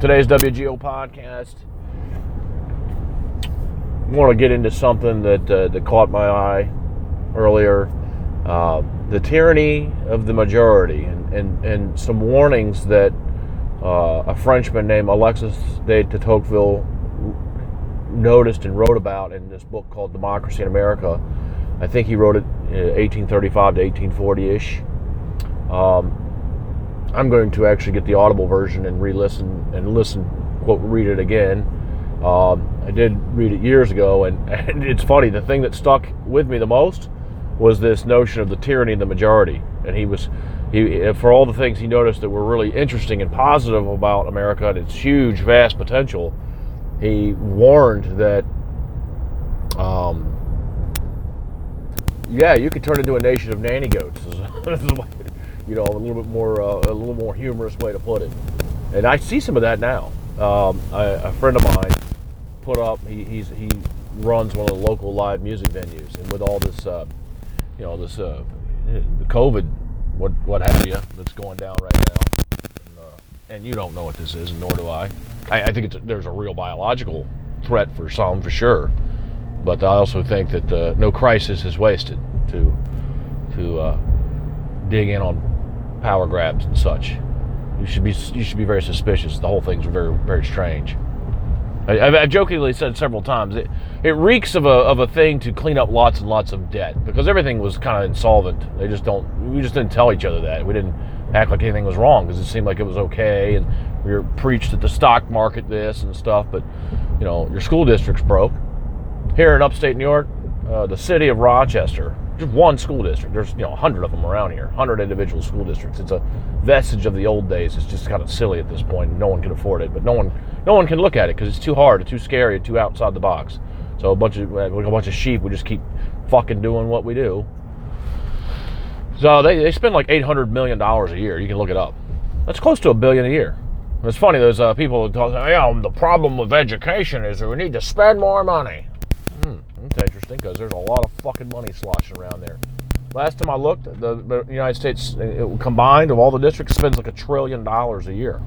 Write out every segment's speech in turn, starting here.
today's WGO podcast, I want to get into something that uh, that caught my eye earlier: uh, the tyranny of the majority, and and, and some warnings that uh, a Frenchman named Alexis de Tocqueville noticed and wrote about in this book called Democracy in America. I think he wrote it in 1835 to 1840 ish. Um, I'm going to actually get the audible version and re-listen and listen, quote, read it again. Um, I did read it years ago, and, and it's funny. The thing that stuck with me the most was this notion of the tyranny of the majority. And he was, he for all the things he noticed that were really interesting and positive about America and its huge, vast potential. He warned that, um, yeah, you could turn into a nation of nanny goats. you know, a little bit more, uh, a little more humorous way to put it. And I see some of that now. Um, I, a friend of mine put up. He he runs one of the local live music venues, and with all this, uh, you know, this uh, COVID, what what have you, that's going down right now, and, uh, and, you don't know what this is, nor do I. I, I think there's a real biological threat for some, for sure. But I also think that uh, no crisis is wasted to to uh, dig in on power grabs and such. You should be you should be very suspicious. The whole thing's very very strange. I, have jokingly said several times it, it reeks of a, of a thing to clean up lots and lots of debt because everything was kind of insolvent. They just don't we just didn't tell each other that we didn't act like anything was wrong because it seemed like it was okay and we were preached at the stock market this and stuff. But you know your school district's broke. Here in upstate New York, uh, the city of Rochester just one school district. There's you know a hundred of them around here, hundred individual school districts. It's a vestige of the old days. It's just kind of silly at this point. No one can afford it, but no one no one can look at it because it's too hard, too scary, too outside the box. So a bunch of like a bunch of sheep. We just keep fucking doing what we do. So they, they spend like eight hundred million dollars a year. You can look it up. That's close to a billion a year. It's funny. There's uh, people talking. Yeah, the problem with education is we need to spend more money. That's interesting because there's a lot of fucking money sloshing around there. Last time I looked, the, United States uh, it, combined of all the districts spends like a trillion dollars a year.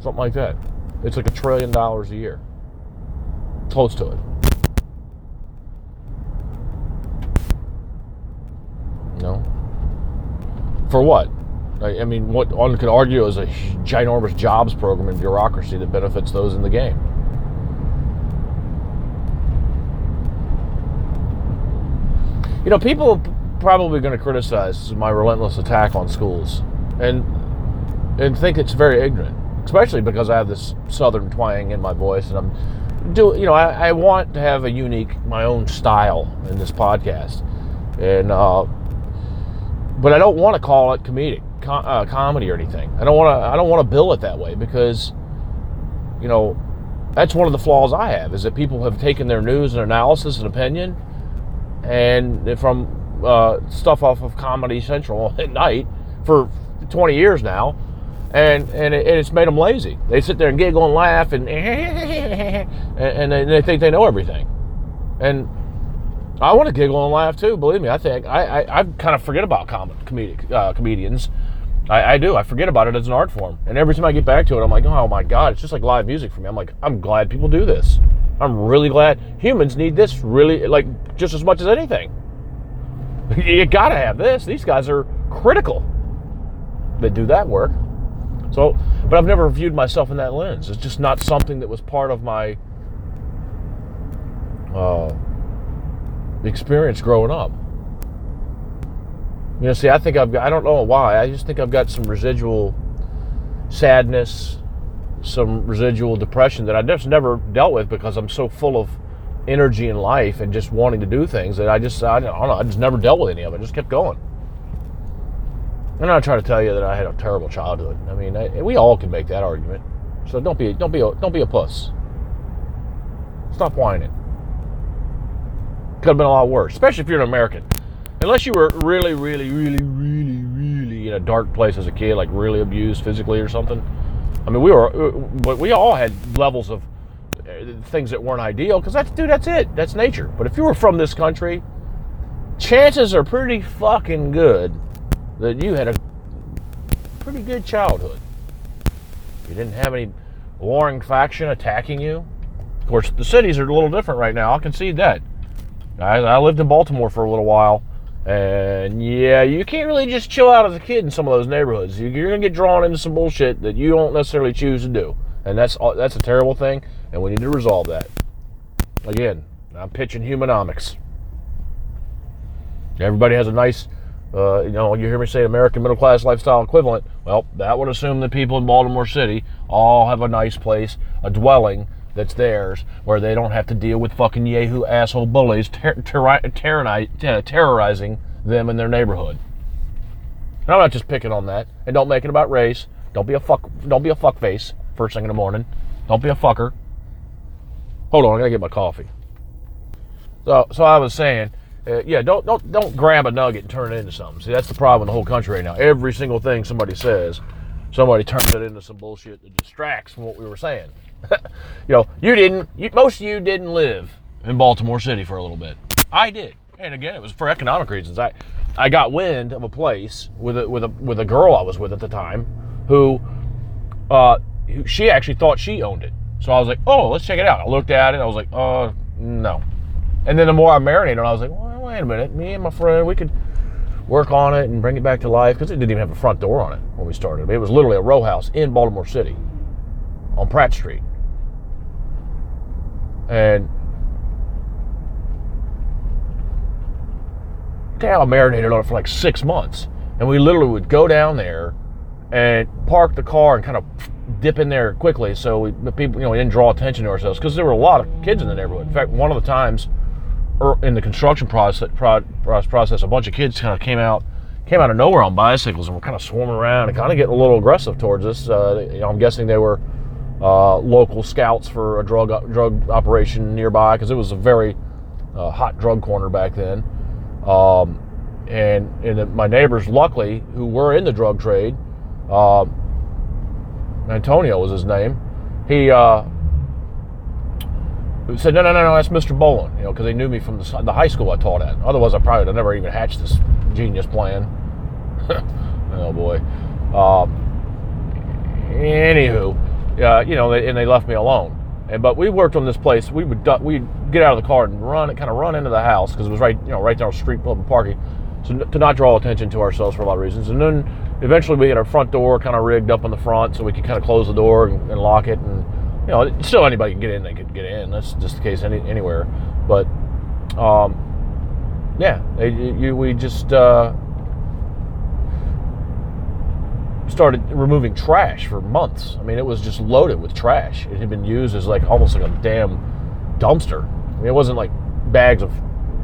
Something like that. It's like a trillion dollars a year. Close to it. No. For what? I mean, what one could argue is a ginormous jobs program and bureaucracy that benefits those in the game. You know, people are probably going to criticize my relentless attack on schools and and think it's very ignorant, especially because I have this southern twang in my voice and I'm do you know I, I want to have a unique my own style in this podcast and uh, but I don't want to call it comedic com- uh, comedy or anything. I don't want to. I don't want to bill it that way because, you know, that's one of the flaws I have is that people have taken their news and analysis and opinion, and from uh, stuff off of Comedy Central at night for 20 years now, and and, it, and, it's made them lazy. They sit there and giggle and laugh and and, and they think they know everything, and I want to giggle and laugh too. Believe me, I think I I, I kind of forget about com- comedic uh, comedians I, I, do. I forget about it as an art form. And every time I get back to it, I'm like, oh my God, it's just like live music for me. I'm like, I'm glad people do this. I'm really glad humans need this really, like, just as much as anything. you gotta have this. These guys are critical that do that work. So, but I've never viewed myself in that lens. It's just not something that was part of my uh, experience growing up. You know, see, I think I've got, I don't know why, I just think I've got some residual sadness, some residual depression that I just never dealt with because I'm so full of energy in life and just wanting to do things that I just, I don't know, I just never dealt with any of it. I just kept going. And I'm not trying to tell you that I had a terrible childhood. I mean, I, we all can make that argument. So don't be, don't be, a, don't be a puss. Stop whining. Could have been a lot worse, especially if you're an American unless you were really, really, really, really, really in a dark place as a kid, like really abused physically or something. I mean, we were, but we all had levels of uh, things that weren't ideal because that's, dude, that's it. That's nature. But if you were from this country, chances are pretty fucking good that you had a pretty good childhood. You didn't have any warring faction attacking you. Of course, the cities are a little different right now. I'll concede that. I, I lived in Baltimore for a little while, and yeah, you can't really just chill out as a kid in some of those neighborhoods. You- You're gonna get drawn into some bullshit that you don't necessarily choose to do, and that's that's a terrible thing. And we need to resolve that. Again, I'm pitching humanomics. Everybody has a nice, uh, you know, you hear me say American middle class lifestyle equivalent. Well, that would assume that people in Baltimore City all have a nice place, a dwelling that's theirs, where they don't have to deal with fucking Yahoo asshole bullies ter- terrori- uh, terrorizing them in their neighborhood. And I'm not just picking on that. And don't make it about race. Don't be a fuck. Don't be a fuck face first thing in the morning. Don't be a fucker. Hold on, I gotta get my coffee. So, so I was saying, uh, yeah, don't don't don't grab a nugget and turn it into something. See, that's the problem in the whole country right now. Every single thing somebody says, somebody turns it into some bullshit that distracts from what we were saying. you know, you didn't. You, most of you didn't live in Baltimore City for a little bit. I did, and again, it was for economic reasons. I I got wind of a place with a with a with a girl I was with at the time, who, uh, she actually thought she owned it. So I was like, oh, let's check it out. I looked at it. I was like, uh, no. And then the more I marinated, on it, I was like, well, wait a minute. Me and my friend, we could work on it and bring it back to life because it didn't even have a front door on it when we started. It was literally a row house in Baltimore City on Pratt Street. And I marinated on it for like six months. And we literally would go down there and park the car and kind of dip in there quickly so we, the people, you know, we didn't draw attention to ourselves because there were a lot of kids in the neighborhood. In fact, one of the times er, in the construction process, process, a bunch of kids kind of came out, came out of nowhere on bicycles and were kind of swarming around and kind of getting a little aggressive towards us. Uh, you know, I'm guessing they were uh, local scouts for a drug drug operation nearby because it was a very uh, hot drug corner back then. Um, and and my neighbors, luckily, who were in the drug trade, uh, Antonio was his name. He uh, said, "No, no, no, no, that's Mr. Bolin," you know, because they knew me from the, the high school I taught at. Otherwise, I probably would have never even hatched this genius plan. oh boy. Um, anywho, uh, you know, and they left me alone. And but we worked on this place. We would we'd get out of the car and run, kind of run into the house because it was right, you know, right down the street, public parking. So to not draw attention to ourselves for a lot of reasons. And then eventually we had our front door kind of rigged up on the front so we could kind of close the door and, and lock it. And you know, still anybody can get in. They could get in. That's just the case any, anywhere. But um, yeah, they, you, we just. Uh, started removing trash for months. I mean, it was just loaded with trash. It had been used as like almost like a damn dumpster. I mean, it wasn't like bags of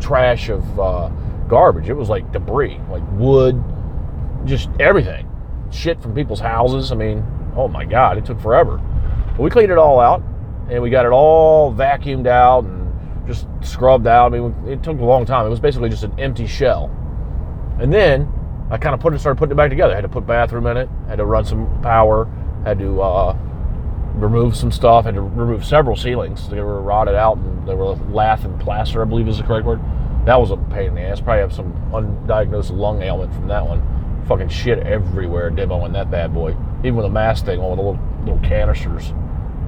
trash of uh, garbage. It was like debris, like wood, just everything, shit from people's houses. I mean, oh my god, it took forever. But we cleaned it all out, and we got it all vacuumed out and just scrubbed out. I mean, it took a long time. It was basically just an empty shell. And then I kind of put it, started putting it back together. I had to put bathroom in it. Had to run some power. Had to uh, remove some stuff. Had to remove several ceilings. They were rotted out and they were lath and plaster, I believe is the correct word. That was a pain in the ass. Probably have some undiagnosed lung ailment from that one. Fucking shit everywhere demoing that bad boy. Even with a mask thing on with the little, little canisters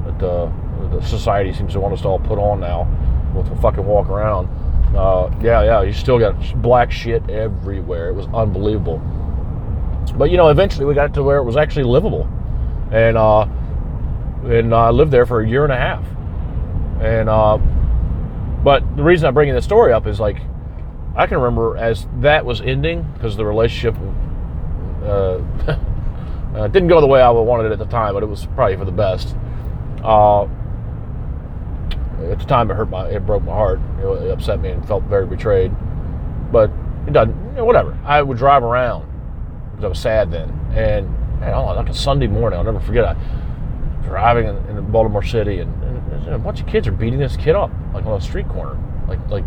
that uh, the society seems to want us to all put on now. We'll fucking walk around. Uh, yeah, yeah, you still got black shit everywhere. It was unbelievable. But you know, eventually we got to where it was actually livable, and uh, and I lived there for a year and a half. And uh, but the reason I'm bringing this story up is like I can remember as that was ending because the relationship uh, uh, didn't go the way I wanted it at the time, but it was probably for the best. Uh, at the time, it hurt my, it broke my heart. It upset me and felt very betrayed. But it doesn't, you know, whatever. I would drive around because I was sad then, and man, know, like a Sunday morning, I'll never forget. I driving in, in Baltimore City, and, and a bunch of kids are beating this kid up, like on a street corner, like like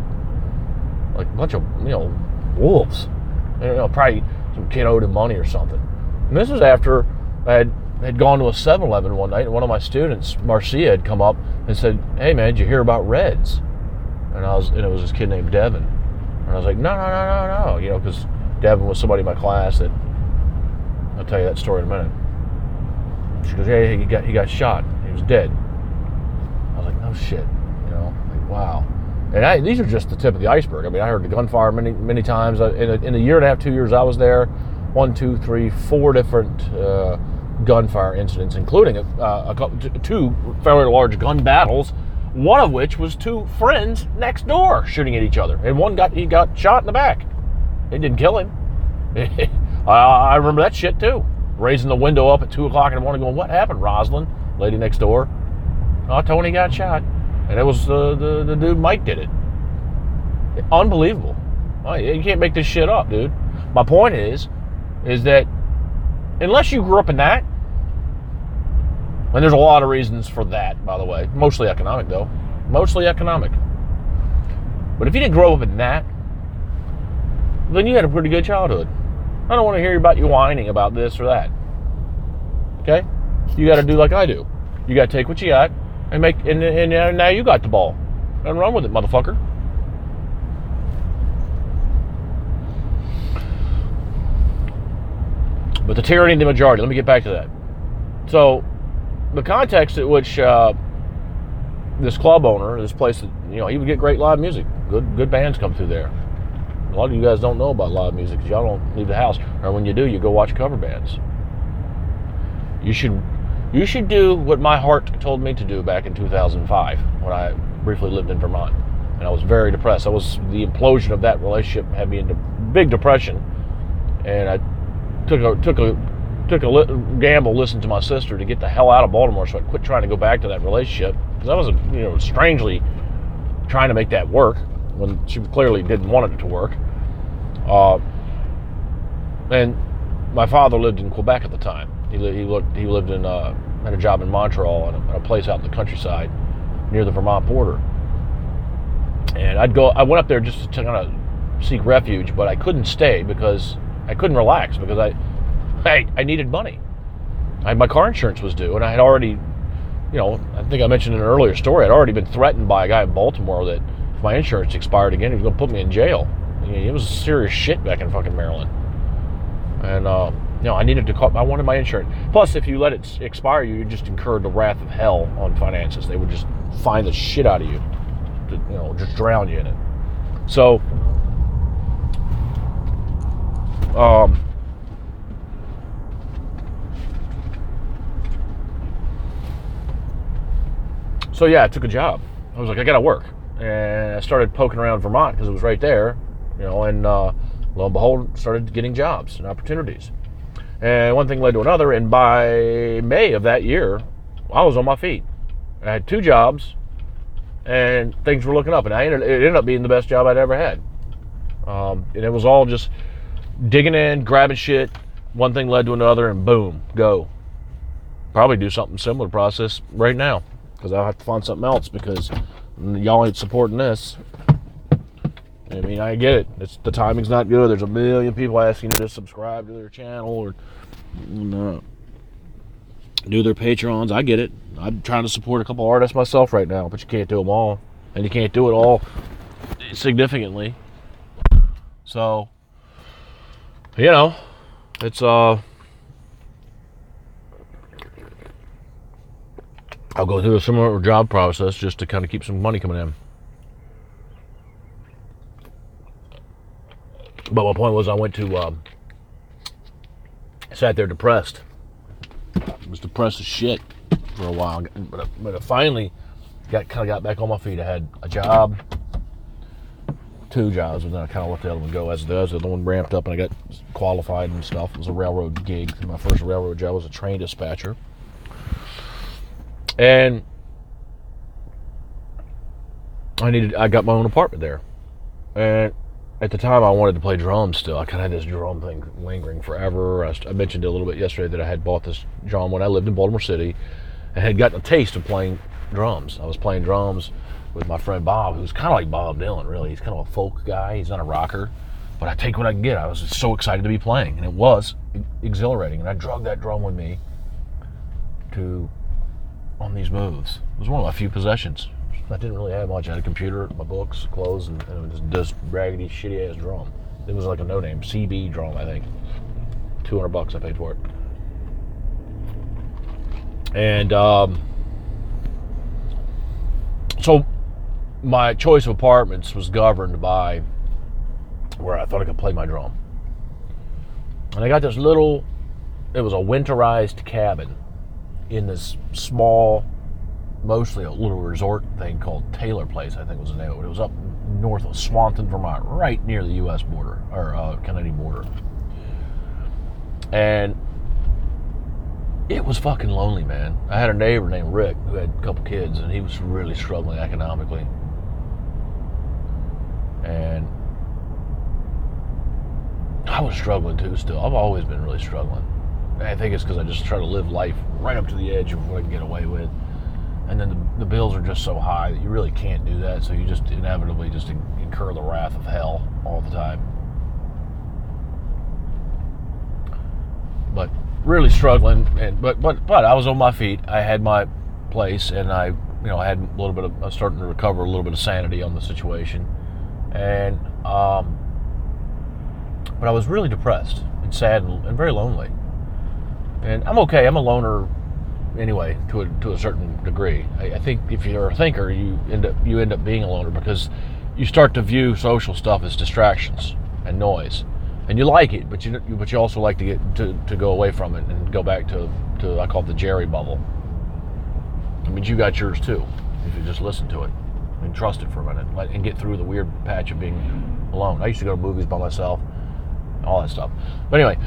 like a bunch of you know wolves. You know, probably some kid owed him money or something. And this was after I had had gone to a 7-Eleven one night, and one of my students, Marcia, had come up and said, "Hey man, did you hear about Reds?" And I was, and it was this kid named Devin, and I was like, "No, no, no, no, no," you know, because Devin was somebody in my class that I'll tell you that story in a minute. She goes, yeah, he got he got shot. He was dead. I was like, no shit. You know, like, wow. And I, these are just the tip of the iceberg. I mean, I heard the gunfire many many times in a, in a year and a half, two years I was there. One, two, three, four different uh, gunfire incidents, including a, uh, a two fairly large gun battles. One of which was two friends next door shooting at each other, and one got he got shot in the back. It didn't kill him. I, remember that shit too. Raising the window up at two o'clock in the morning, going, "What happened, Rosalind, lady next door?" Oh, Tony got shot, and it was uh, the the dude Mike did it. Unbelievable. Oh, You can't make this shit up, dude. My point is, is that unless you grew up in that, and there's a lot of reasons for that, by the way, mostly economic though, mostly economic. But if you didn't grow up in that, then you had a pretty good childhood. I don't want to hear about you whining about this or that. Okay? You got to do like I do. You got to take what you got and make, and, and now you got the ball and run with it, motherfucker. But the tyranny of the majority. Let me get back to that. So, the context at which uh, this club owner, this place, you know, he would get great live music. Good, good bands come through there. A lot of you guys don't know about live music because y'all don't leave the house, or when you do, you go watch cover bands. You should, you should do what my heart told me to do back in 2005 when I briefly lived in Vermont, and I was very depressed. I was the implosion of that relationship had me into big depression, and I took a took a took a li- gamble listening to my sister to get the hell out of Baltimore, so I quit trying to go back to that relationship because I was, you know, strangely trying to make that work when she clearly didn't want it to work. Uh, and my father lived in Quebec at the time. He, li- he looked he lived in uh, had a job in Montreal and a, a place out in the countryside near the Vermont border. And I'd go. I went up there just to kind of seek refuge, but I couldn't stay because I couldn't relax because I, I, I needed money. I, my car insurance was due, and I had already, you know, I think I mentioned in an earlier story, I'd already been threatened by a guy in Baltimore that if my insurance expired again, he was going to put me in jail. I mean, it was serious shit back in fucking Maryland. And, uh, you know, I needed to call, I wanted my insurance. Plus, if you let it expire, you just incur the wrath of hell on finances. They would just find the shit out of you, to, you know, just drown you in it. So, um, so yeah, I took a job. I was like, I gotta work, and I started poking around Vermont because it was right there, you know. And uh, lo and behold, started getting jobs and opportunities. And one thing led to another, and by May of that year, I was on my feet. I had two jobs, and things were looking up. And I ended, it ended up being the best job I'd ever had. Um, and it was all just digging in, grabbing shit. One thing led to another, and boom, go. Probably do something similar process right now because I'll have to find something else because y'all ain't supporting this. I mean, I get it. It's the timing's not good. There's a million people asking you to subscribe to their channel or do their patrons. I get it. I'm trying to support a couple artists myself right now, but you can't do them all, and you can't do it all significantly. So, you know, it's uh I'll go through a similar job process just to kind of keep some money coming in. But my point was, I went to, um, sat there depressed. I was depressed as shit for a while, but I, but I finally got kind of got back on my feet. I had a job, two jobs, and then I kind of let the other one go as it does. The other one ramped up, and I got qualified and stuff. It was a railroad gig. My first railroad job was a train dispatcher, and I needed. I got my own apartment there, and at the time I wanted to play drums still. I kind of had this drum thing lingering forever. I, I mentioned a little bit yesterday that I had bought this drum when I lived in Baltimore City and had gotten a taste of playing drums. I was playing drums with my friend Bob, who's kind of like Bob Dylan, really. He's kind of a folk guy. He's not a rocker, but I take what I can get. I was so excited to be playing, and it was exhilarating. And I drug that drum with me to on these moves. It was one of my few possessions. I didn't really have much. I had a computer, my books, clothes, and, and just this raggedy, shitty ass drum. It was like a no name CB drum, I think. 200 bucks I paid for it. And um, so my choice of apartments was governed by where I thought I could play my drum. And I got this little, it was a winterized cabin in this small, mostly a little resort thing called Taylor Place, I think was the name of it. It was up north of Swanton, Vermont, right near the U.S. border, or uh, Canadian border. And it was fucking lonely, man. I had a neighbor named Rick who had a couple kids, and he was really struggling economically. And I was struggling too. Still, I've always been really struggling. I think it's because I just try to live life right up to the edge of what I can get away with, and then the, the bills are just so high that you really can't do that. So you just inevitably just incur the wrath of hell all the time. But really struggling, and but but but I was on my feet. I had my place, and I you know I had a little bit of I was starting to recover a little bit of sanity on the situation, and um, but I was really depressed and sad and, and very lonely. And I'm okay. I'm a loner anyway to a, to a certain degree. I, I, think if you're a thinker, you end up you end up being a loner because you start to view social stuff as distractions and noise, and you like it, but you but you also like to get to, to go away from it and go back to to I call it the Jerry bubble. I mean, you got yours too if you just listen to it and trust it for a minute and get through the weird patch of being alone. I used to go to movies by myself all that stuff. But anyway,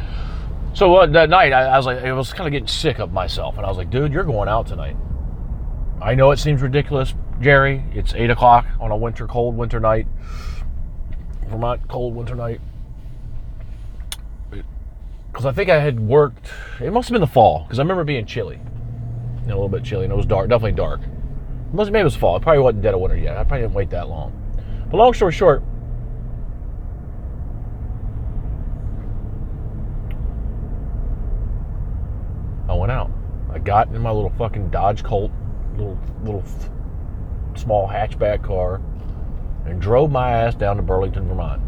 so uh, that night I, I was like, I was kind of getting sick of myself, and I was like, dude, you're going out tonight. I know it seems ridiculous, Jerry. It's eight o'clock on a winter, cold winter night. Vermont cold winter night. Because I think I had worked. It must have been the fall, because I remember being chilly, you know, a little bit chilly, and it was dark, definitely dark. Must maybe it was fall. It probably wasn't dead of winter yet. I probably didn't wait that long. But long story short, I went out. I got in my little fucking Dodge Colt, little little small hatchback car, and drove my ass down to Burlington, Vermont.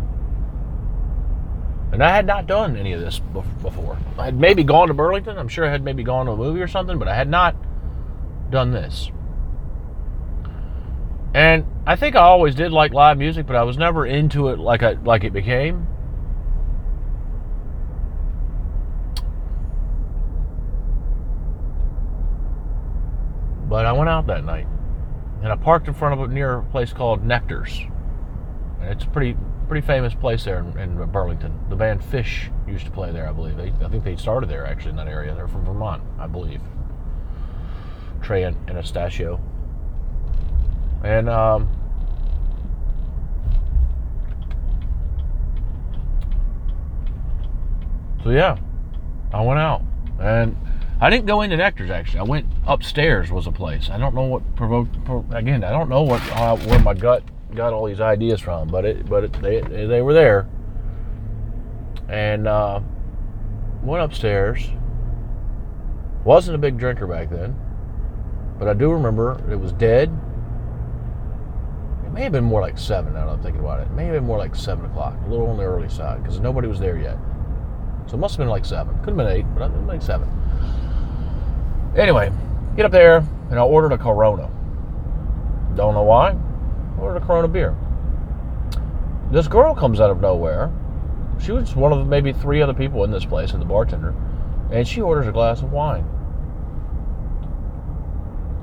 And I had not done any of this before. I had maybe gone to Burlington. I'm sure I had maybe gone to a movie or something, but I had not done this. And I think I always did like live music, but I was never into it like I like it became. But I went out that night and I parked in front of a near a place called Nectar's. And it's a pretty pretty famous place there in, in, Burlington. The band Phish used to play there, I believe. They, I think they started there actually in that area. They're from Vermont, I believe. Trey and Anastasio. And um, so yeah, I went out and I didn't go into Nectar's actually. I went upstairs was a place. I don't know what provoked. Again, I don't know what uh, where my gut got all these ideas from, but it but it, they they were there. And uh, went upstairs. Wasn't a big drinker back then, but I do remember it was dead. May have been more like seven. Now that I'm thinking about it, it may have been more like seven o'clock, a little on the early side, because nobody was there yet. So it must have been like seven. Could have been eight, but I think like seven. Anyway, get up there and I ordered a Corona. Don't know why. ordered a Corona beer. This girl comes out of nowhere. She was one of maybe three other people in this place, and the bartender, and she orders a glass of wine.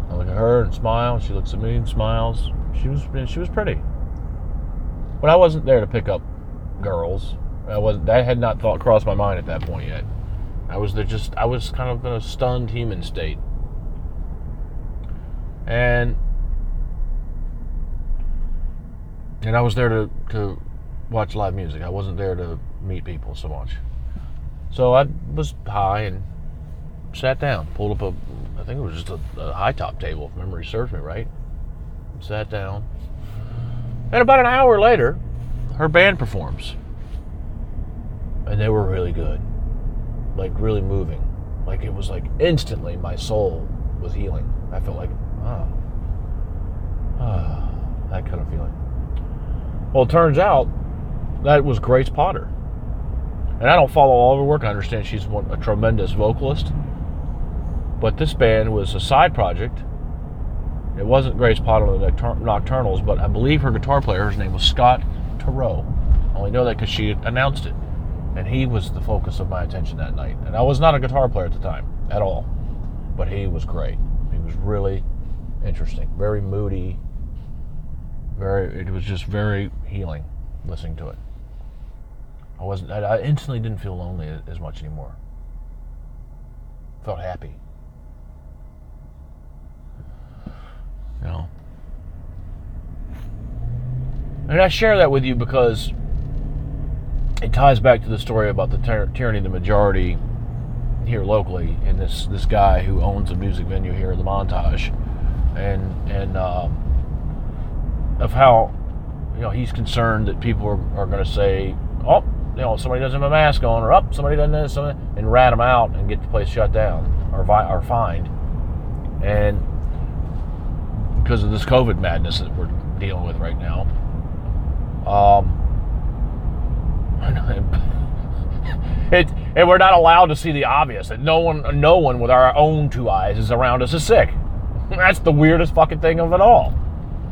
I look at her and smile. And she looks at me and smiles. She was she was pretty, but I wasn't there to pick up girls. I was that had not thought crossed my mind at that point yet. I was there just I was kind of in a stunned human state. And and I was there to, to watch live music. I wasn't there to meet people so much. So I was high and sat down, pulled up a I think it was just a, a high top table if memory serves me right. Sat down. And about an hour later, her band performs. And they were really good like really moving. Like it was like instantly my soul was healing. I felt like, oh, ah, that kind of feeling. Well, it turns out that was Grace Potter. and I don't follow all of her work. I understand she's one, a tremendous vocalist, but this band was a side project. It wasn't Grace Potter and the Nocturnals, but I believe her guitar player, his name was Scott Tournet. I only know that because she announced it, and he was the focus of my attention that night. And I was not a guitar player at the time at all, but he was great. He was really interesting, very moody, very. It was just very healing listening to it. I wasn't. I instantly didn't feel lonely as much anymore. Felt happy. Know. And I share that with you because it ties back to the story about the ty- tyranny of the majority here locally, and this this guy who owns a music venue here the Montage, and and um, of how you know he's concerned that people are, are going to say, oh, you know, somebody doesn't have a mask on, or up, oh, somebody doesn't have something, and rat them out and get the place shut down or vi- or fined, and because of this COVID madness that we're dealing with right now. Um, it, and we're not allowed to see the obvious. That no one, no one with our own two eyes is around us is sick. That's the weirdest fucking thing of it all.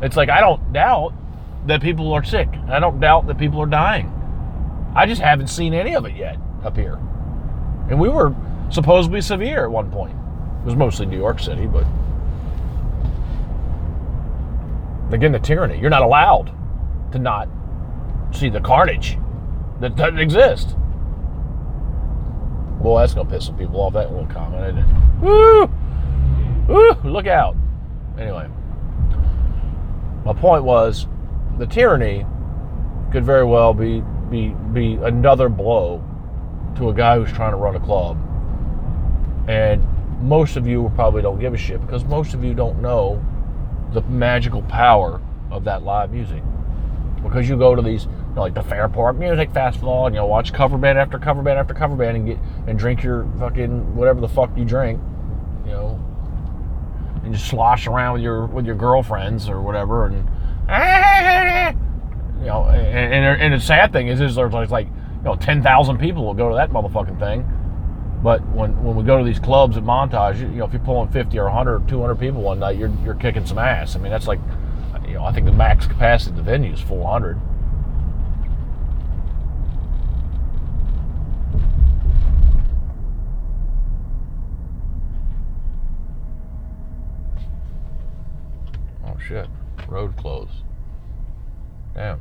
It's like I don't doubt that people are sick. I don't doubt that people are dying. I just haven't seen any of it yet up here. And we were supposedly severe at one point. It was mostly New York City, but again, the tyranny. You're not allowed to not see the carnage that doesn't exist. Boy, that's gonna piss some people off. That one comment. Woo! Woo! Look out. Anyway, my point was, the tyranny could very well be be be another blow to a guy who's trying to run a club. And most of you probably don't give a shit because most of you don't know the magical power of that live music. Because you go to these you know, like the Fairport Music Festival and you'll watch cover band after cover band after cover band and get and drink your fucking whatever the fuck you drink, you know, and just slosh around with your with your girlfriends or whatever and you know, and, and, and the sad thing is, is there's like, you know, 10,000 people will go to that motherfucking thing. But when, when we go to these clubs at Montage, you know, if you're pulling 50 or 100 or 200 people one night, you're, you're kicking some ass. I mean, that's like, you know, I think the max capacity of the venue is 400. Oh shit, road closed. Damn.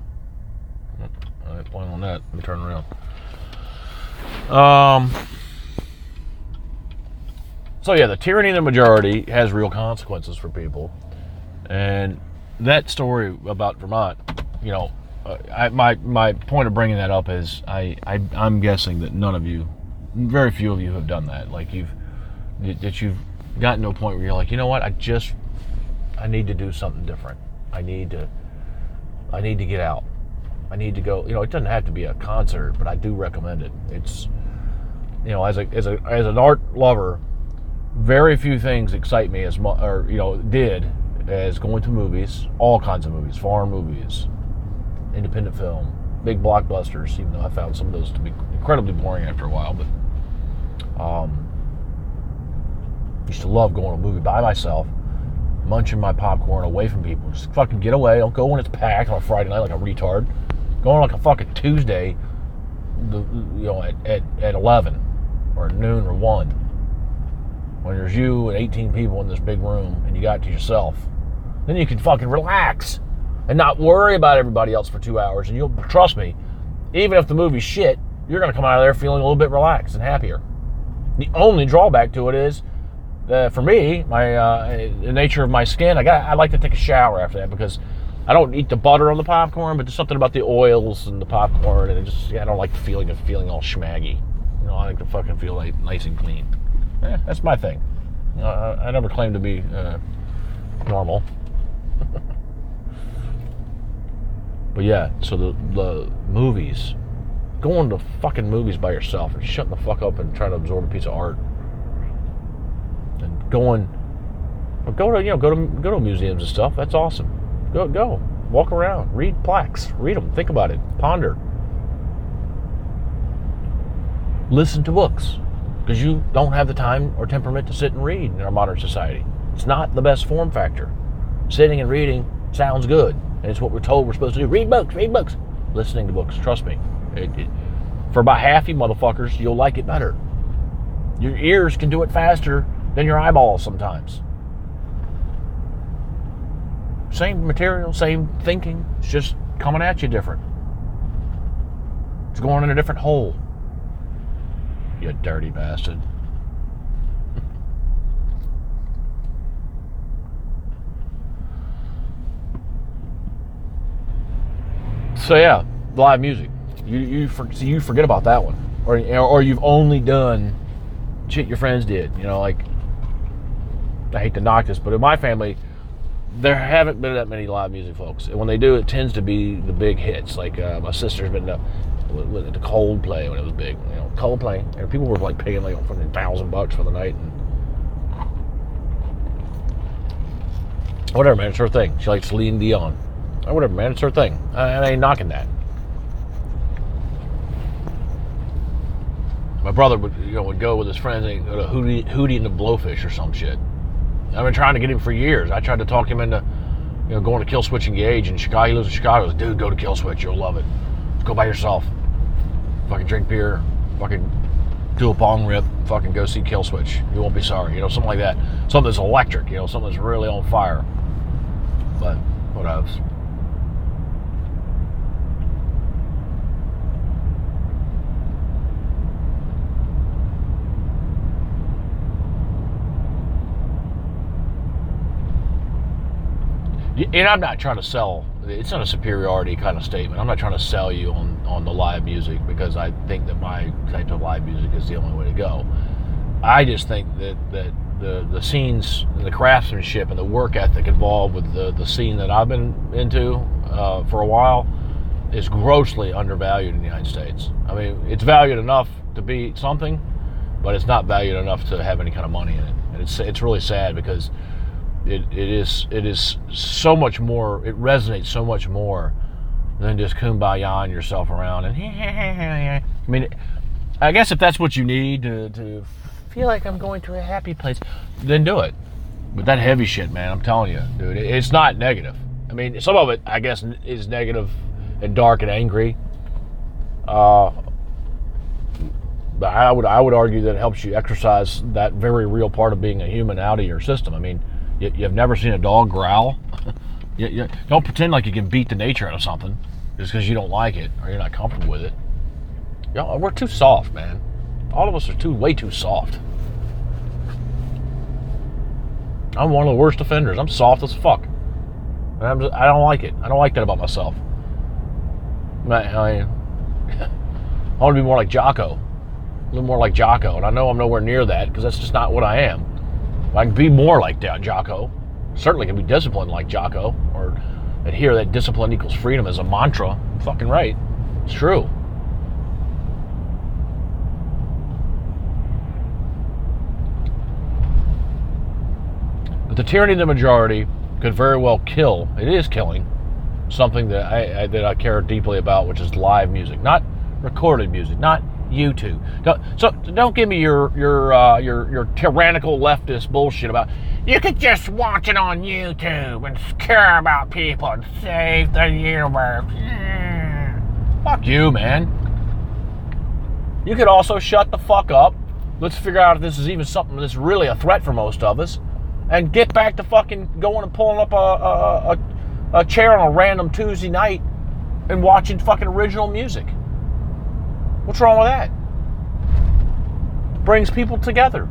I ain't playing on that. Let me turn around. Um. So yeah, the tyranny of the majority has real consequences for people, and that story about Vermont, you know, uh, I, my my point of bringing that up is I, I I'm guessing that none of you, very few of you have done that. Like you've that you've gotten to a point where you're like, you know what, I just I need to do something different. I need to I need to get out. I need to go. You know, it doesn't have to be a concert, but I do recommend it. It's, you know, as a as a as an art lover, very few things excite me as much, or you know, did as going to movies, all kinds of movies, foreign movies, independent film, big blockbusters. Even though I found some of those to be incredibly boring after a while, but um, used to love going to a movie by myself munching my popcorn away from people. Just fucking get away. Don't go when it's packed on a Friday night like a retard. Going like a fucking Tuesday, you know, at, at, at 11 or noon or 1. When there's you and 18 people in this big room and you got to yourself. Then you can fucking relax and not worry about everybody else for two hours. And you'll, trust me, even if the movie's shit, you're going to come out of there feeling a little bit relaxed and happier. The only drawback to it is uh, for me, my uh, the nature of my skin, I got I like to take a shower after that because I don't eat the butter on the popcorn, but there's something about the oils and the popcorn, and it just yeah, I don't like the feeling of feeling all schmaggy. You know, I like to fucking feel like nice and clean. Eh, that's my thing. I, I, never claim to be uh, normal. but yeah, so the the movies, going to fucking movies by yourself and shutting the fuck up and trying to absorb a piece of art and going go to you know go to go to museums and stuff. That's awesome. Go go walk around, read plaques, read them, think about it, ponder. listen to books because you don't have the time or temperament to sit and read in our modern society. It's not the best form factor. Sitting and reading sounds good, and it's what we're told we're supposed to do. Read books, read books. Listening to books, trust me. It, it, for about half you motherfuckers, you'll like it better. Your ears can do it faster than your eyeballs sometimes. Same material, same thinking, it's just coming at you different. It's going in a different hole. You dirty bastard. so yeah, live music. You you for, so you forget about that one, or or you've only done shit your friends did. You know, like I hate to knock this, but in my family, there haven't been that many live music folks, and when they do, it tends to be the big hits. Like uh, my sister's been to, to Coldplay when it was big. You know, Coldplay, and people were like paying like fucking thousand bucks for the night, and whatever, man, it's her thing. She likes Celine Dion, or whatever, man, it's her thing. I, I ain't knocking that. My brother would, you know, would go with his friends and go to Hootie, Hootie and the Blowfish or some shit. I've been trying to get him for years. I tried to talk him into, you know, going to Killswitch Engage in Chicago. He lives in Chicago. Dude, go to Killswitch. You'll love it. Go by yourself. Fucking drink beer. Fucking do a bong rip. Fucking go see Killswitch. You won't be sorry. You know, something like that. Something that's electric. You know, something that's really on fire. But what else? And I'm not trying to sell. It's not a superiority kind of statement. I'm not trying to sell you on on the live music because I think that my type of live music is the only way to go. I just think that that the the scenes, the craftsmanship, and the work ethic involved with the the scene that I've been into uh, for a while is grossly undervalued in the United States. I mean, it's valued enough to be something, but it's not valued enough to have any kind of money in it. And it's it's really sad because it, it is it is so much more it resonates so much more than just kumbaya yourself around and I mean I guess if that's what you need to, to feel like I'm going to a happy place then do it. But that heavy shit man I'm telling you dude it's not negative. I mean some of it I guess is negative and dark and angry. Uh but I would I would argue that it helps you exercise that very real part of being a human out of your system. I mean you, have never seen a dog growl. you, you, don't pretend like you can beat the nature out of something just because you don't like it or you're not comfortable with it. Y'all, we're too soft, man. All of us are too way too soft. I'm one of the worst offenders. I'm soft as fuck. And I'm just, I don't like it. I don't like that about myself. I, I, I want to be more like Jocko. A little more like Jocko. And I know I'm nowhere near that because that's just not what I am. I can be more like Jocko. Certainly can be disciplined like Jocko, or adhere that discipline equals freedom as a mantra. Fucking right. It's true. But the tyranny of the majority could very well kill. It is killing something that I, I that I care deeply about, which is live music, not recorded music, not YouTube. Don't, so don't give me your your uh, your your tyrannical leftist bullshit about you could just watch it on YouTube and care about people and save the universe. Fuck you, man. You could also shut the fuck up. Let's figure out if this is even something that's really a threat for most of us, and get back to fucking going and pulling up a a, a, a chair on a random Tuesday night and watching fucking original music. What's wrong with that? Brings people together.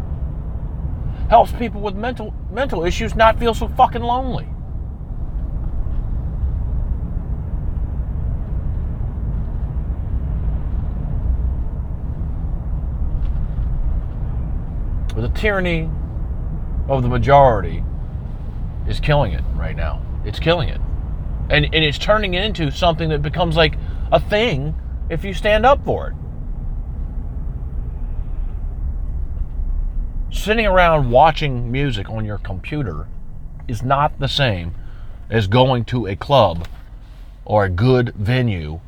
Helps people with mental mental issues not feel so fucking lonely. the tyranny of the majority is killing it right now. It's killing it. And, and it's turning it into something that becomes like a thing if you stand up for it. sitting around watching music on your computer is not the same as going to a club or a good venue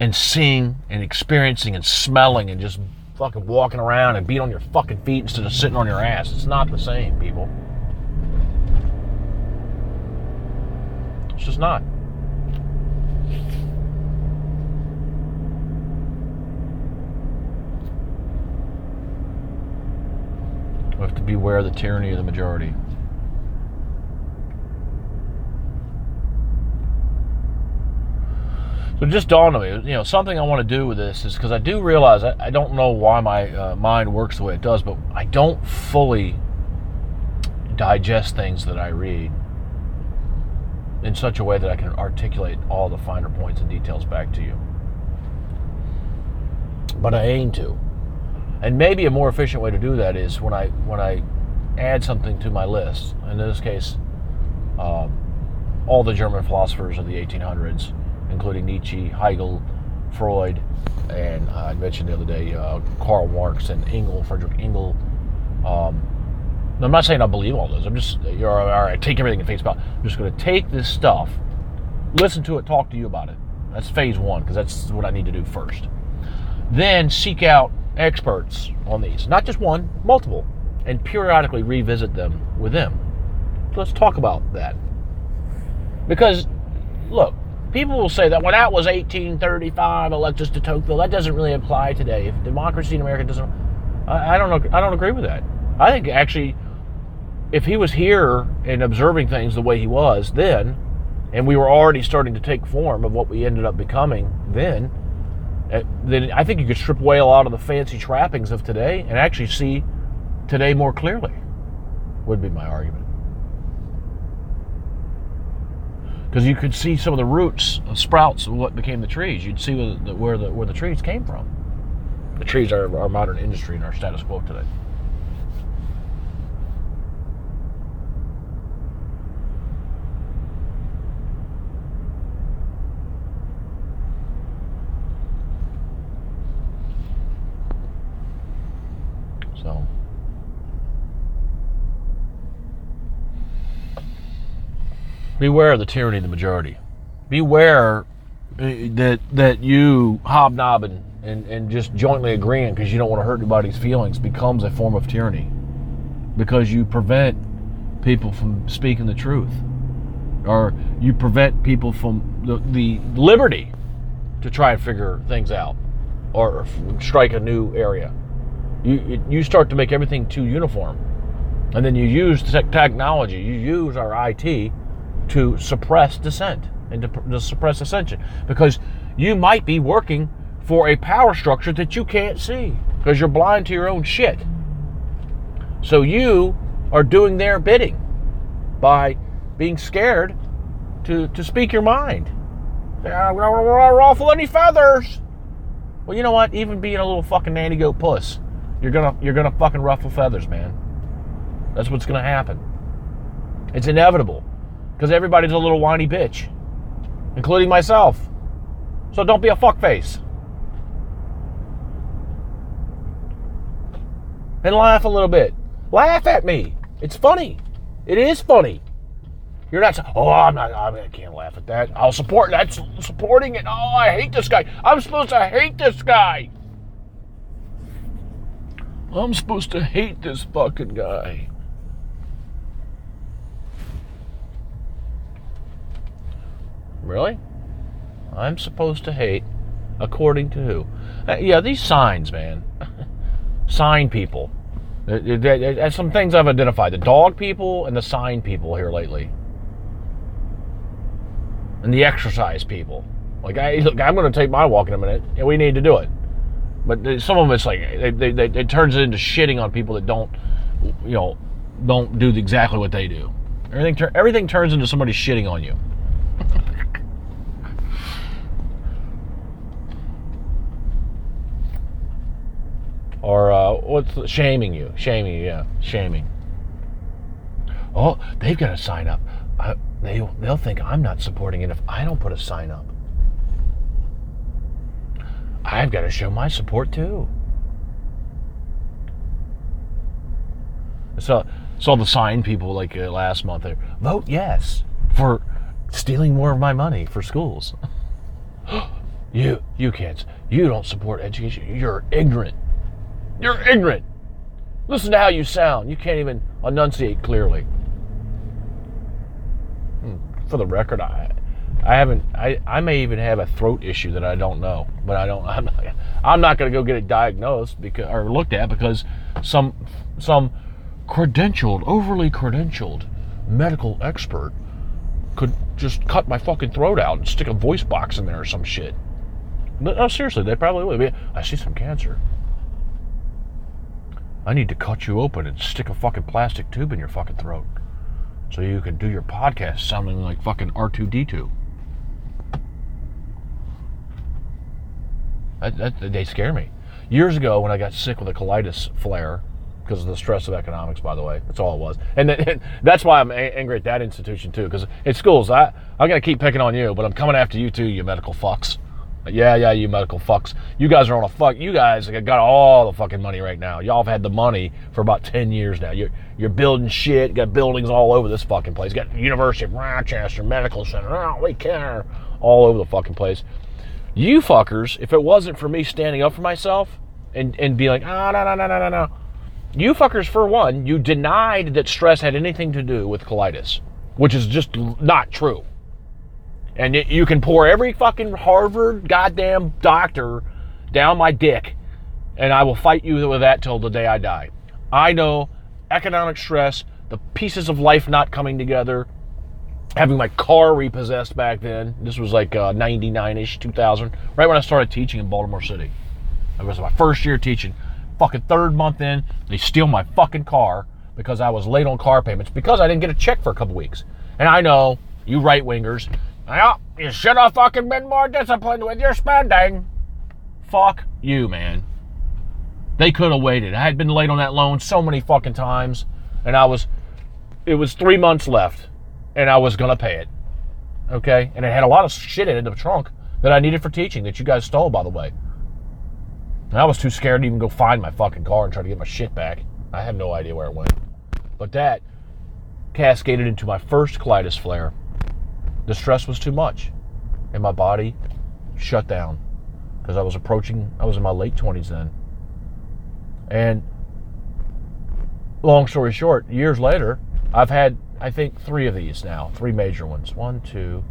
and seeing and experiencing and smelling and just fucking walking around and beat on your fucking feet instead of sitting on your ass. It's not the same, people. It's just not. We have to beware of the tyranny of the majority. So just dawned on me, you know, something I want to do with this is because I do realize I, I, don't know why my uh, mind works the way it does, but I don't fully digest things that I read in such a way that I can articulate all the finer points and details back to you. But I aim to. And maybe a more efficient way to do that is when I when I add something to my list. In this case, um, all the German philosophers of the 1800s including Nietzsche, Hegel, Freud, and uh, I mentioned the other day uh, Karl Marx and Engel, Frederick Engel. Um, I'm not saying I believe all those. I'm just, you're all right, take everything in face value. I'm just going to take this stuff, listen to it, talk to you about it. That's phase one, because that's what I need to do first. Then seek out experts on these, not just one, multiple, and periodically revisit them with them. So let's talk about that. Because, look, people will say that well that was 1835 Alexis de Tocqueville. That doesn't really apply today. If democracy in America doesn't I, I don't know I don't agree with that. I think actually if he was here and observing things the way he was then and we were already starting to take form of what we ended up becoming then Uh, then I think you could strip away a lot of the fancy trappings of today and actually see today more clearly would be my argument because you could see some of the roots, of sprouts of what became the trees. You'd see where the, where the, where the trees came from. The trees are our modern industry and our status quo today. Beware of the tyranny of the majority. Beware uh, that that you hobnobbing and, and just jointly agreeing because you don't want to hurt anybody's feelings becomes a form of tyranny. Because you prevent people from speaking the truth. Or you prevent people from the, the liberty to try and figure things out or strike a new area. You, you start to make everything too uniform. And then you use technology, you use our IT to suppress dissent and to, to suppress ascension because you might be working for a power structure that you can't see because you're blind to your own shit. So you are doing their bidding by being scared to, to speak your mind. Yeah, we're Ruffle any feathers. Well, you know what? Even being a little fucking nanny goat puss, you're gonna you're gonna fucking ruffle feathers, man. That's what's gonna happen. It's inevitable because everybody's a little whiny bitch, including myself. So don't be a fuckface. And laugh a little bit. Laugh at me. It's funny. It is funny. You're not. Oh, I'm not. I can't laugh at that. I'll support. That's supporting it. Oh, I hate this guy. I'm supposed to hate this guy. I'm supposed to hate this fucking guy. Really? I'm supposed to hate according to who? Uh, yeah, these signs, man. sign people. There's some things I've identified the dog people and the sign people here lately. And the exercise people. Like, I, look, I'm going to take my walk in a minute, and we need to do it. But some of them, it's like, they, they, they, it turns into shitting on people that don't, you know, don't do exactly what they do. Everything, everything turns into somebody shitting on you. Or uh, what's shaming you? Shaming yeah, shaming. Oh, they've got to sign up. Uh, they they'll think I'm not supporting it if I don't put a sign up. I've got to show my support too. So saw the sign people like uh, last month there. Vote yes for stealing more of my money for schools. you you kids, you don't support education. You're ignorant. You're ignorant. Listen to how you sound. You can't even enunciate clearly. Hmm, for the record, I, I haven't. I, I may even have a throat issue that I don't know, but I don't. I'm not. I'm not going to go get it diagnosed because or looked at because some some credentialed, overly credentialed medical expert could just cut my fucking throat out and stick a voice box in there or some shit. No, seriously, they probably would. I see some cancer. I need to cut you open and stick a fucking plastic tube in your fucking throat so you can do your podcast sounding like fucking R2D2. That, that, they scare me. Years ago, when I got sick with a colitis flare, because of the stress of economics, by the way, that's all it was, and, then, that's why I'm angry at that institution too. Because in schools, I I'm gonna keep picking on you, but I'm coming after you too, you medical fucks. Yeah, yeah, you medical fucks. You guys are on a fuck. You guys got all the fucking money right now. Y'all have had the money for about ten years now. You're you're building shit. Got buildings all over this fucking place. Got University of Rochester Medical Center. Oh, we care. All over the fucking place. You fuckers, if it wasn't for me standing up for myself and, and being like, ah, oh, no, no, no, no, no, no. You fuckers, for one, you denied that stress had anything to do with colitis, which is just not true. And you can pour every fucking Harvard goddamn doctor down my dick, and I will fight you with that till the day I die. I know economic stress, the pieces of life not coming together, having my car repossessed back then. This was like uh, 99 ish, 2000, right when I started teaching in Baltimore City. It was my first year teaching. Fucking third month in, they steal my fucking car because I was late on car payments because I didn't get a check for a couple weeks. And I know you right wingers, well, you should have fucking been more disciplined with your spending. Fuck you, man. They could have waited. I had been late on that loan so many fucking times, and I was, it was three months left and I was gonna pay it. Okay, and it had a lot of shit in it the trunk that I needed for teaching that you guys stole, by the way. And I was too scared to even go find my fucking car and try to get my shit back. I have no idea where it went. But that cascaded into my first colitis flare. The stress was too much, and my body shut down because I was approaching. I was in my late twenties then, and long story short, years later, I've had I think three of these now, three major ones. One, two,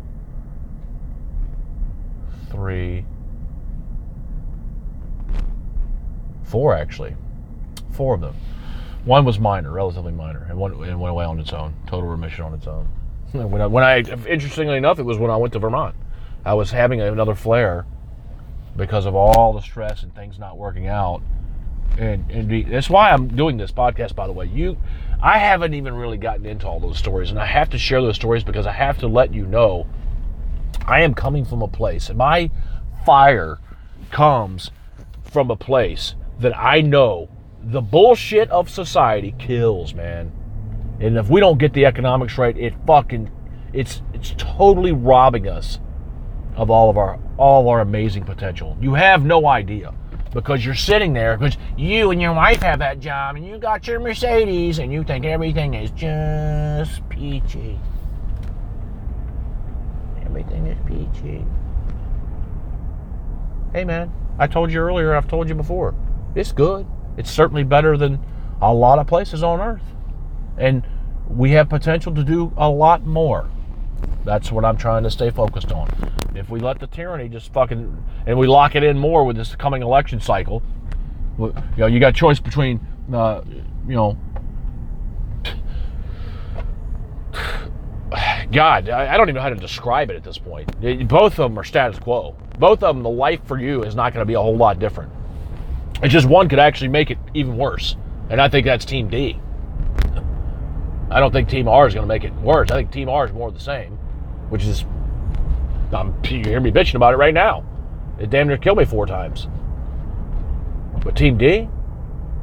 three, four actually, four of them. One was minor, relatively minor, and one and went away on its own, total remission on its own. When I, when I, interestingly enough, it was when I went to Vermont. I was having another flare because of all the stress and things not working out, and, and that's why I'm doing this podcast. By the way, you I haven't even really gotten into all those stories, and I have to share those stories because I have to let you know I am coming from a place, and my fire comes from a place that I know the bullshit of society kills, man. And if we don't get the economics right, it fucking it's it's totally robbing us of all of our all of our amazing potential. You have no idea because you're sitting there because you and your wife have that job and you got your Mercedes and you think everything is just peachy. Everything is peachy. Hey man, I told you earlier, I've told you before. It's good. It's certainly better than a lot of places on earth. And we have potential to do a lot more. That's what I'm trying to stay focused on. If we let the tyranny just fucking and we lock it in more with this coming election cycle, you know, you got choice between, uh, you know, God, I don't even know how to describe it at this point. Both of them are status quo. Both of them, the life for you is not going to be a whole lot different. It's just one could actually make it even worse, and I think that's Team D. I don't think Team R is going to make it worse. I think Team R is more of the same, which is I'm, you hear me bitching about it right now. It damn near killed me four times. But Team D,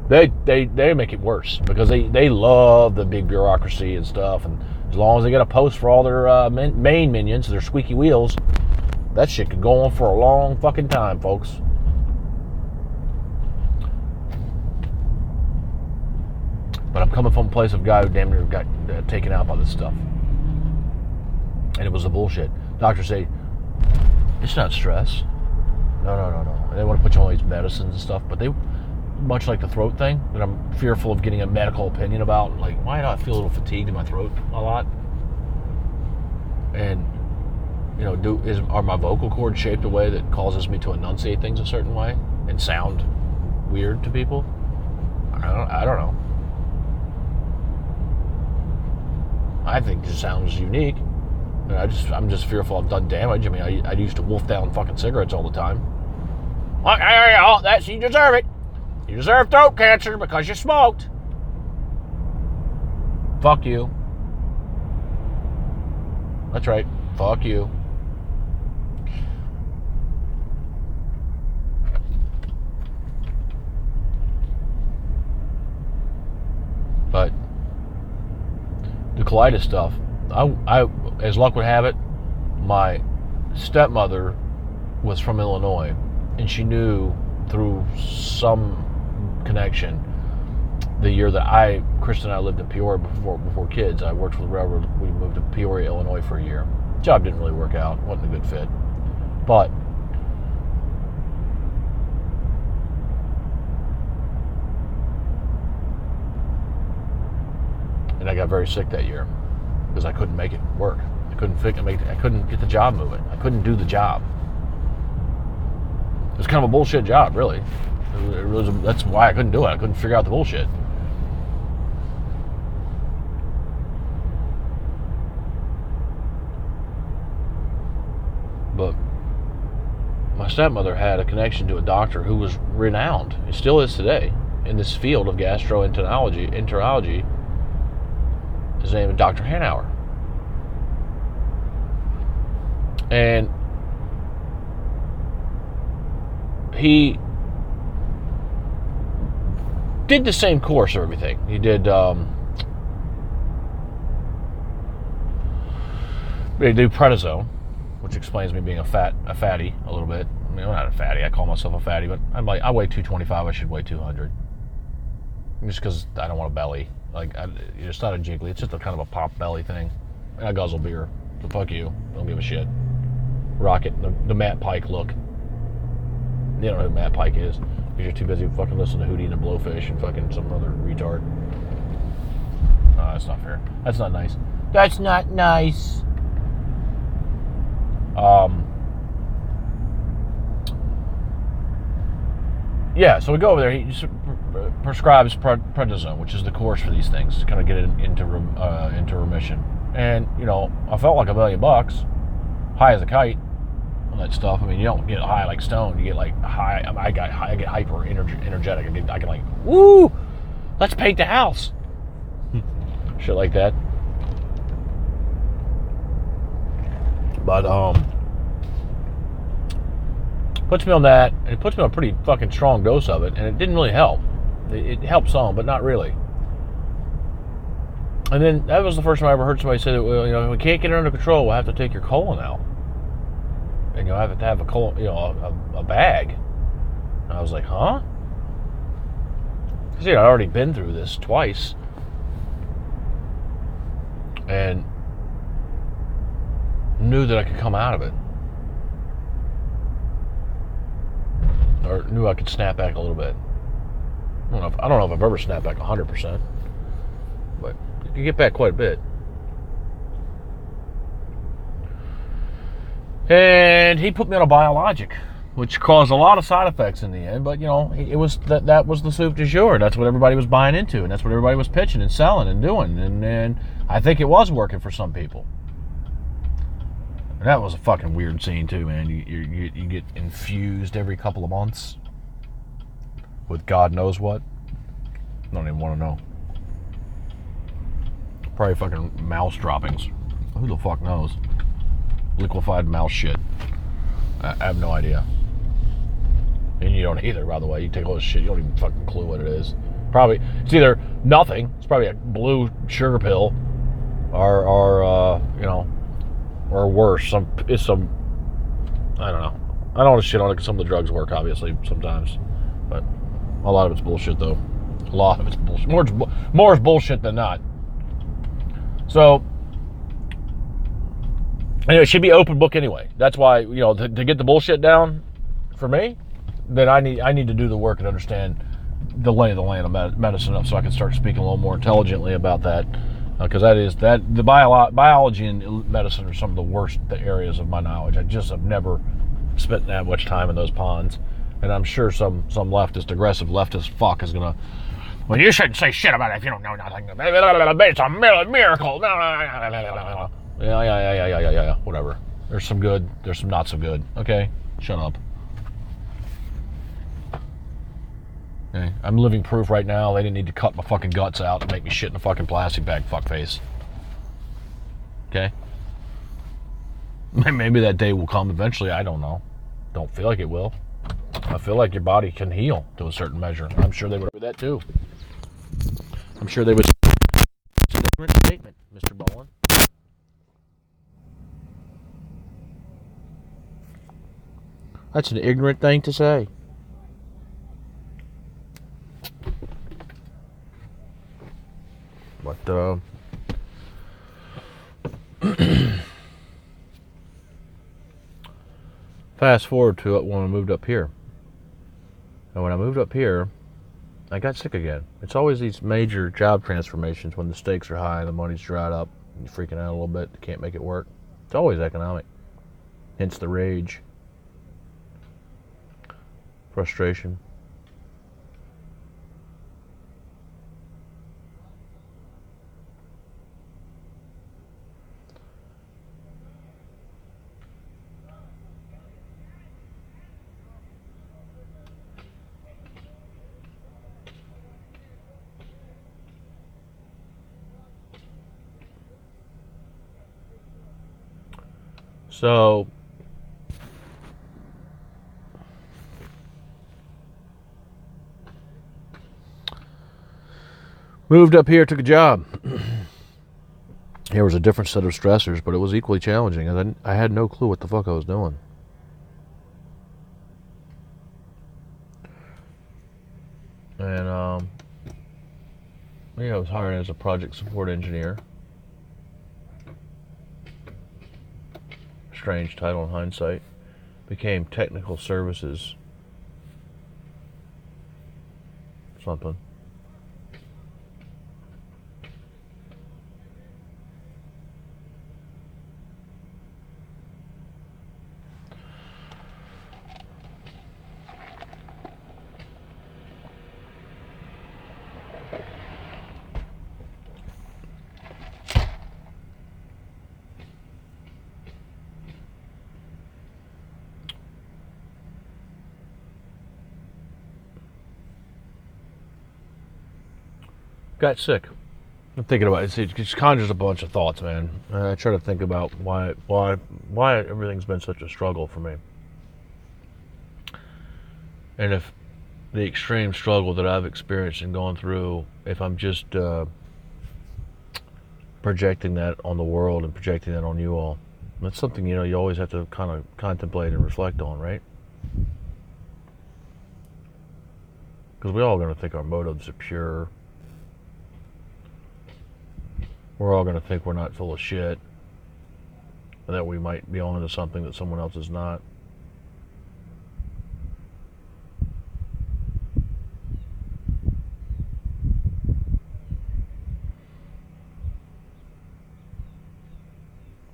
they they they make it worse because they they love the big bureaucracy and stuff. And as long as they get a post for all their uh, main minions, their squeaky wheels, that shit could go on for a long fucking time, folks. But I'm coming from a place of guy who damn near got uh, taken out by this stuff, and it was a bullshit. Doctors say it's not stress. No, no, no, no. They want to put you on all these medicines and stuff, but they much like the throat thing that I'm fearful of getting a medical opinion about. Like, why do I feel a little fatigued in my throat a lot? And you know, do is are my vocal cords shaped a way that causes me to enunciate things a certain way and sound weird to people? I don't, I don't know. I think it sounds unique. And I just, I'm just fearful I've done damage. I mean, I, I used to wolf down fucking cigarettes all the time. Okay, oh, that's you deserve it. You deserve throat cancer because you smoked. Fuck you. That's right. Fuck you. But the colitis stuff, I, I, as luck would have it, my stepmother was from Illinois, and she knew through some connection the year that I, Kristen and I lived in Peoria before before kids. I worked for the railroad. We moved to Peoria, Illinois for a year. Job didn't really work out. wasn't a good fit, but and I got very sick that year because I couldn't make it work. I couldn't fix, make, I couldn't get the job moving. I couldn't do the job. It was kind of a bullshit job, really. It was, that's why I couldn't do it. I couldn't figure out the bullshit. But my stepmother had a connection to a doctor who was renowned, and still is today, in this field of gastroenterology, enterology. His name is Dr. Hanauer. And he did the same course of everything. He did. Um, they do prednisone, which explains me being a fat, a fatty a little bit. I mean, I'm not a fatty. I call myself a fatty, but I'm like I weigh 225. I should weigh 200. Just because I don't want a belly. Like I, it's not a jiggly. It's just a kind of a pop belly thing. And I guzzle beer. So fuck you. Don't give a shit. Rocket. The, the Matt Pike look. You don't know who Matt Pike is. Because you're too busy fucking listening to Hootie and the Blowfish and fucking some other retard. No, that's not fair. That's not nice. That's not nice. Um. Yeah, so we go over there. He prescribes prednisone, which is the course for these things, to kind of get it into uh, into remission. And you know, I felt like a million bucks, high as a kite on that stuff. I mean, you don't get high like stone. You get like high. I, mean, I got high, I get hyper energetic. I, get, I can like, woo, let's paint the house, shit like that. But um, puts me on that, and it puts me on a pretty fucking strong dose of it, and it didn't really help. It, it helped some, but not really. And then that was the first time I ever heard somebody say that, well, you know, if we can't get it under control, we'll have to take your colon out. And you'll have to have a colon, you know, a, a bag. And I was like, huh? See, I'd already been through this twice. And knew that I could come out of it. Or knew I could snap back a little bit. I don't know if, I don't know if I've ever snapped back 100%, but you can get back quite a bit. And he put me on a biologic, which caused a lot of side effects in the end. But you know, it was that that was the soup du jour. That's what everybody was buying into, and that's what everybody was pitching and selling and doing. And and I think it was working for some people. That was a fucking weird scene too, man. You you you get infused every couple of months with God knows what. I don't even want to know. Probably fucking mouse droppings. Who the fuck knows? Liquefied mouse shit. I, I have no idea. And you don't either, by the way. You take all this shit, you don't even fucking clue what it is. Probably it's either nothing. It's probably a blue sugar pill, or or uh, you know, or worse. Some it's some. I don't know. I don't want to shit on it some of the drugs work, obviously, sometimes, but a lot of it's bullshit, though. A lot of it's bullshit. More, more is bullshit than not. So, anyway, it should be open book anyway. That's why you know to, to get the bullshit down for me, then I need I need to do the work and understand the lay of the land of medicine up, so I can start speaking a little more intelligently about that. Because that is that the bio- biology and medicine are some of the worst areas of my knowledge. I just have never spent that much time in those ponds, and I'm sure some some leftist, aggressive leftist fuck is gonna. Well, you shouldn't say shit about it if you don't know nothing. It's a miracle. Yeah, yeah, yeah, yeah, yeah, yeah, yeah. Whatever. There's some good. There's some not so good. Okay, shut up. Okay. I'm living proof right now. They didn't need to cut my fucking guts out and make me shit in a fucking plastic bag, fuckface. Okay? Maybe that day will come eventually. I don't know. Don't feel like it will. I feel like your body can heal to a certain measure. I'm sure they would do that too. I'm sure they would. Statement, Mr. Bowen. That's an ignorant thing to say. But uh, fast forward to it when I moved up here. And when I moved up here, I got sick again. It's always these major job transformations when the stakes are high, the money's dried up, you're freaking out a little bit, can't make it work. It's always economic. Hence the rage, frustration. So moved up here, took a job. here was a different set of stressors, but it was equally challenging. And I had no clue what the fuck I was doing. And um, yeah, I was hired as a project support engineer. Strange title in hindsight, became Technical Services something. Got sick. I'm thinking about it. It just conjures a bunch of thoughts, man. I try to think about why, why, why everything's been such a struggle for me, and if the extreme struggle that I've experienced and gone through, if I'm just uh, projecting that on the world and projecting that on you all, that's something you know you always have to kind of contemplate and reflect on, right? Because we're all going to think our motives are pure we're all going to think we're not full of shit that we might be on to something that someone else is not.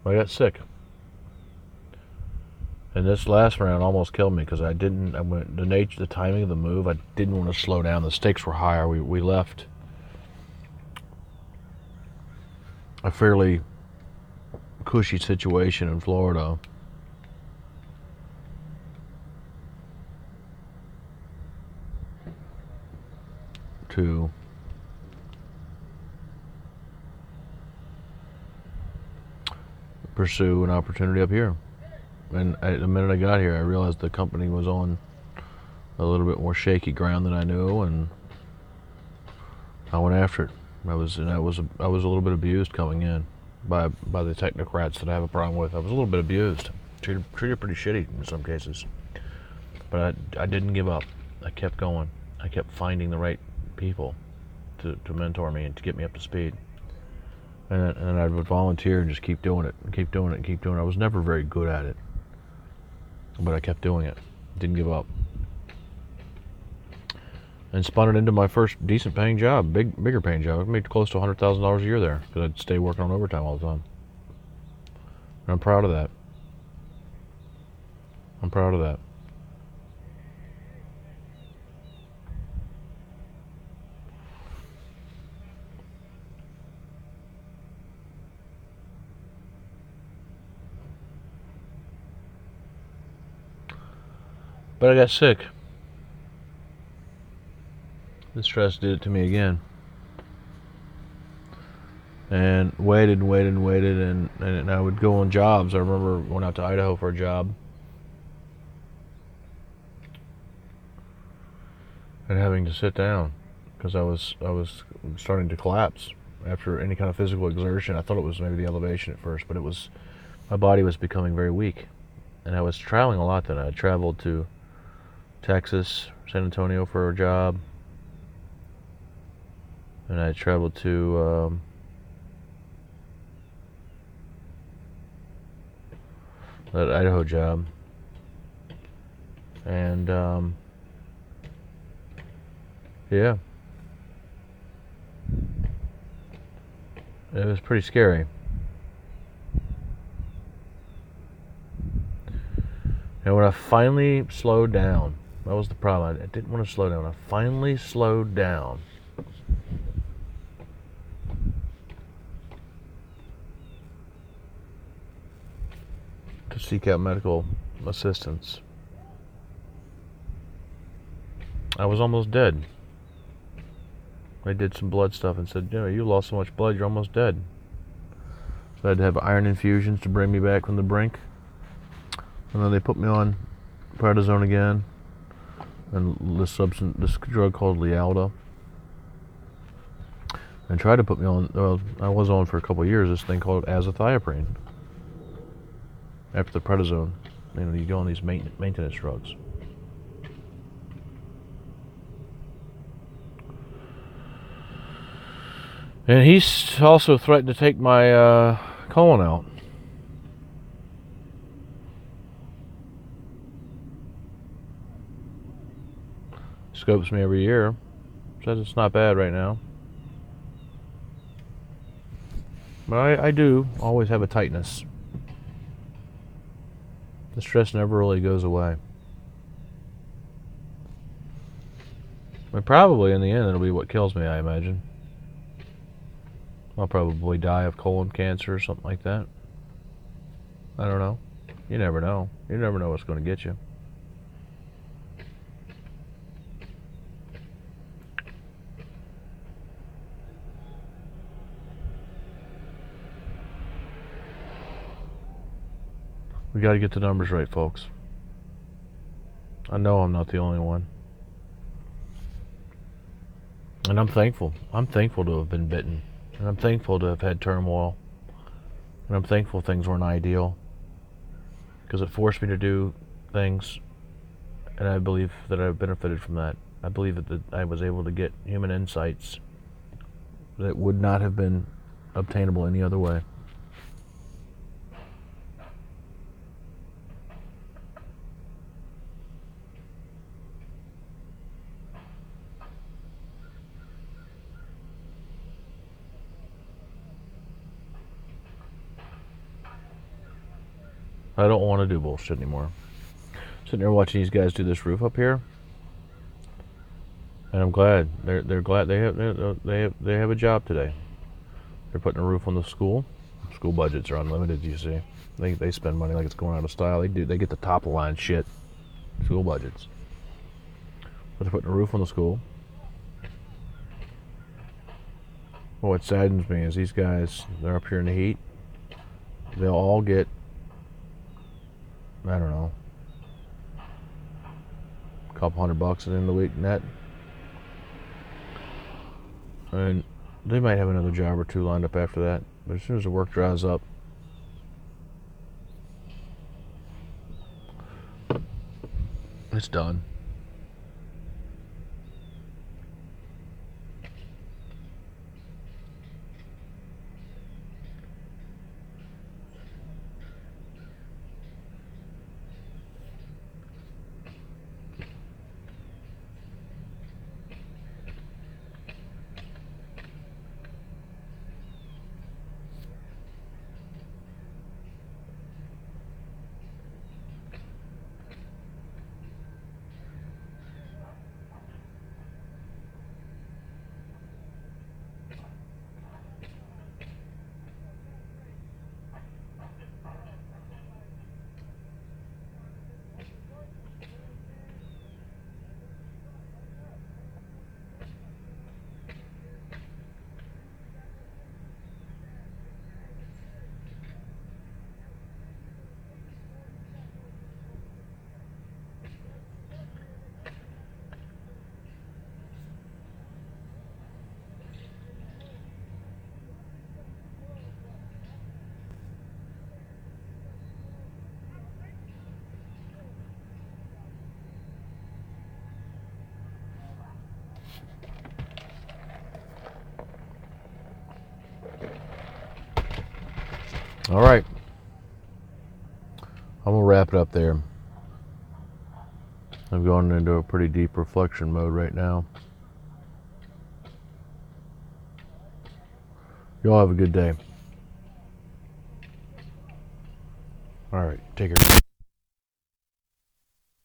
I got sick. And this last round almost killed me because I didn't. I went the nature, the timing of the move. I didn't want to slow down. The stakes were higher. We we left a fairly cushy situation in Florida. To pursue an opportunity up here. And the minute I got here, I realized the company was on a little bit more shaky ground than I knew, and I went after it. I was and I was I was a little bit abused coming in by by the technocrats that I have a problem with. I was a little bit abused, treated treated pretty shitty in some cases, but I, I didn't give up. I kept going. I kept finding the right people to, to mentor me and to get me up to speed. And and I would volunteer and just keep doing it, and keep doing it, and keep doing it. I was never very good at it, but I kept doing it. Didn't give up. And spun it into my first decent paying job, big bigger paying job. I made close to hundred thousand dollars a year there because I'd stay working on overtime all the time. And I'm proud of that. I'm proud of that. But I got sick. The stress did it to me again. And waited and waited and waited, and, and I would go on jobs. I remember going out to Idaho for a job. And having to sit down because I was I was starting to collapse after any kind of physical exertion. I thought it was maybe the elevation at first, but it was my body was becoming very weak, and I was traveling a lot. Then I traveled to Texas, San Antonio for a job, and I traveled to um, that Idaho job, and um, yeah, it was pretty scary. And when I finally slowed down, that was the problem. I didn't want to slow down. I finally slowed down. To seek out medical assistance. I was almost dead. They did some blood stuff and said, you know, you lost so much blood, you're almost dead. So I had to have iron infusions to bring me back from the brink. And then they put me on prednisone again and this substance, this drug called Lialda, and tried to put me on. Well, I was on for a couple years. This thing called azathioprine. After the prednisone, you know, you go on these maintenance drugs. And he's also threatened to take my uh, colon out. scopes me every year. Says it's not bad right now. But I, I do always have a tightness. The stress never really goes away. But probably in the end, it'll be what kills me, I imagine. I'll probably die of colon cancer or something like that. I don't know. You never know. You never know what's going to get you. We got to get the numbers right, folks. I know I'm not the only one. And I'm thankful. I'm thankful to have been bitten. And I'm thankful to have had turmoil. And I'm thankful things weren't ideal. Because it forced me to do things. And I believe that I've benefited from that. I believe that I was able to get human insights that would not have been obtainable any other way. I don't want to do bullshit anymore. Sitting there watching these guys do this roof up here, and I'm glad they're they're glad they have they have they have a job today. They're putting a roof on the school. School budgets are unlimited. You see, they they spend money like it's going out of style. They do they get the top line shit. School budgets. But they're putting a roof on the school. Well, what saddens me is these guys. They're up here in the heat. They'll all get I don't know, a couple hundred bucks at the end of the week net. And they might have another job or two lined up after that. But as soon as the work dries up, it's done. All right. I'm gonna wrap it up there. I'm going into a pretty deep reflection mode right now. Y'all have a good day. All right, take care.